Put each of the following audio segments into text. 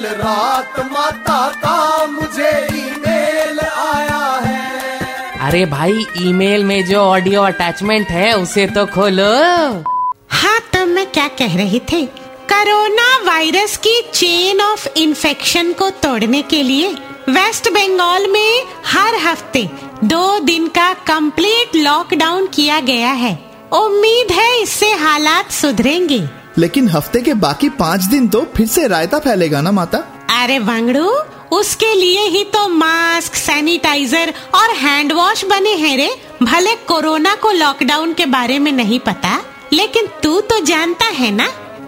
कल रात माता का मुझे ईमेल आया है। अरे भाई ईमेल में जो ऑडियो अटैचमेंट है उसे तो खोलो। हाँ तो मैं क्या कह रही थी? कोरोना वायरस की चेन ऑफ़ इन्फेक्शन को तोड़ने के लिए वेस्ट बंगाल में हर हफ़्ते दो दिन का कंप्लीट लॉकडाउन किया गया है। उम्मीद है इससे हालात सुधरेंगे। लेकिन हफ़्ते के बाकी पाँच दिन तो फिर से रायता फैलेगा ना, माता? अरे वांगड़ू, उसके लिए ही तो मास्क, सैनिटाइजर और हैंड वॉश बने हैं रे। भले कोरोना को लॉकडाउन के बारे में नहीं पता, लेकिन तू तो जानता है ना?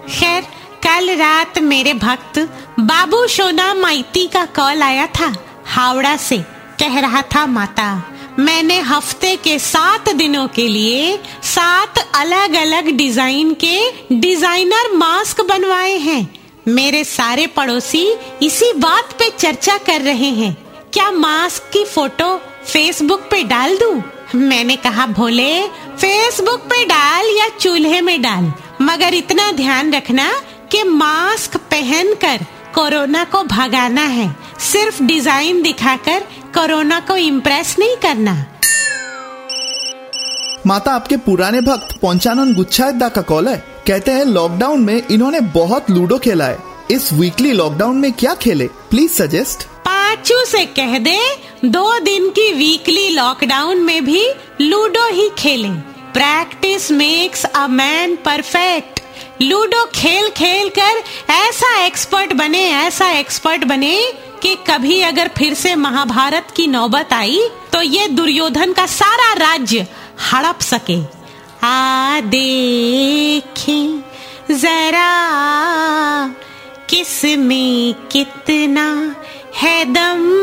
खैर, कल रात मेरे भक्त बाबू सोना माइती का कॉल आया था, हावड़ा से। कह रहा था, माता मैंने हफ़्ते के सात दिनों के लिए सात अलग अलग डिज़ाइन के डिज़ाइनर मास्क बनवाए हैं। मेरे सारे पड़ोसी इसी बात पे चर्चा कर रहे हैं। क्या मास्क की फ़ोटो फेसबुक पे डाल दूँ? मैंने कहा, भोले, फेसबुक पे डाल या चूल्हे में डाल। मगर इतना ध्यान रखना कि मास्क पहनकर कोरोना को भगाना है। सिर्फ़ डिज़ाइन दिखाकर कोरोना को इम्प्रेस नहीं करना। माता आपके पुराने भक्त पंचानन गुच्छायदा का कॉल है। कहते हैं लॉकडाउन में इन्होंने बहुत लूडो खेला है। इस वीकली लॉकडाउन में क्या खेले? प्लीज़ सजेस्ट पाचू से कह दे दो दिन की वीकली लॉकडाउन में भी लूडो ही खेले। Practice makes a man perfect ludo खेल खेल कर ऐसा एक्सपर्ट बने, ऐसा एक्सपर्ट बने कि कभी अगर फिर से महाभारत की नौबत आई तो ये दुर्योधन का सारा राज्य हड़प सके। आ देखें जरा किसमें कितना है दम।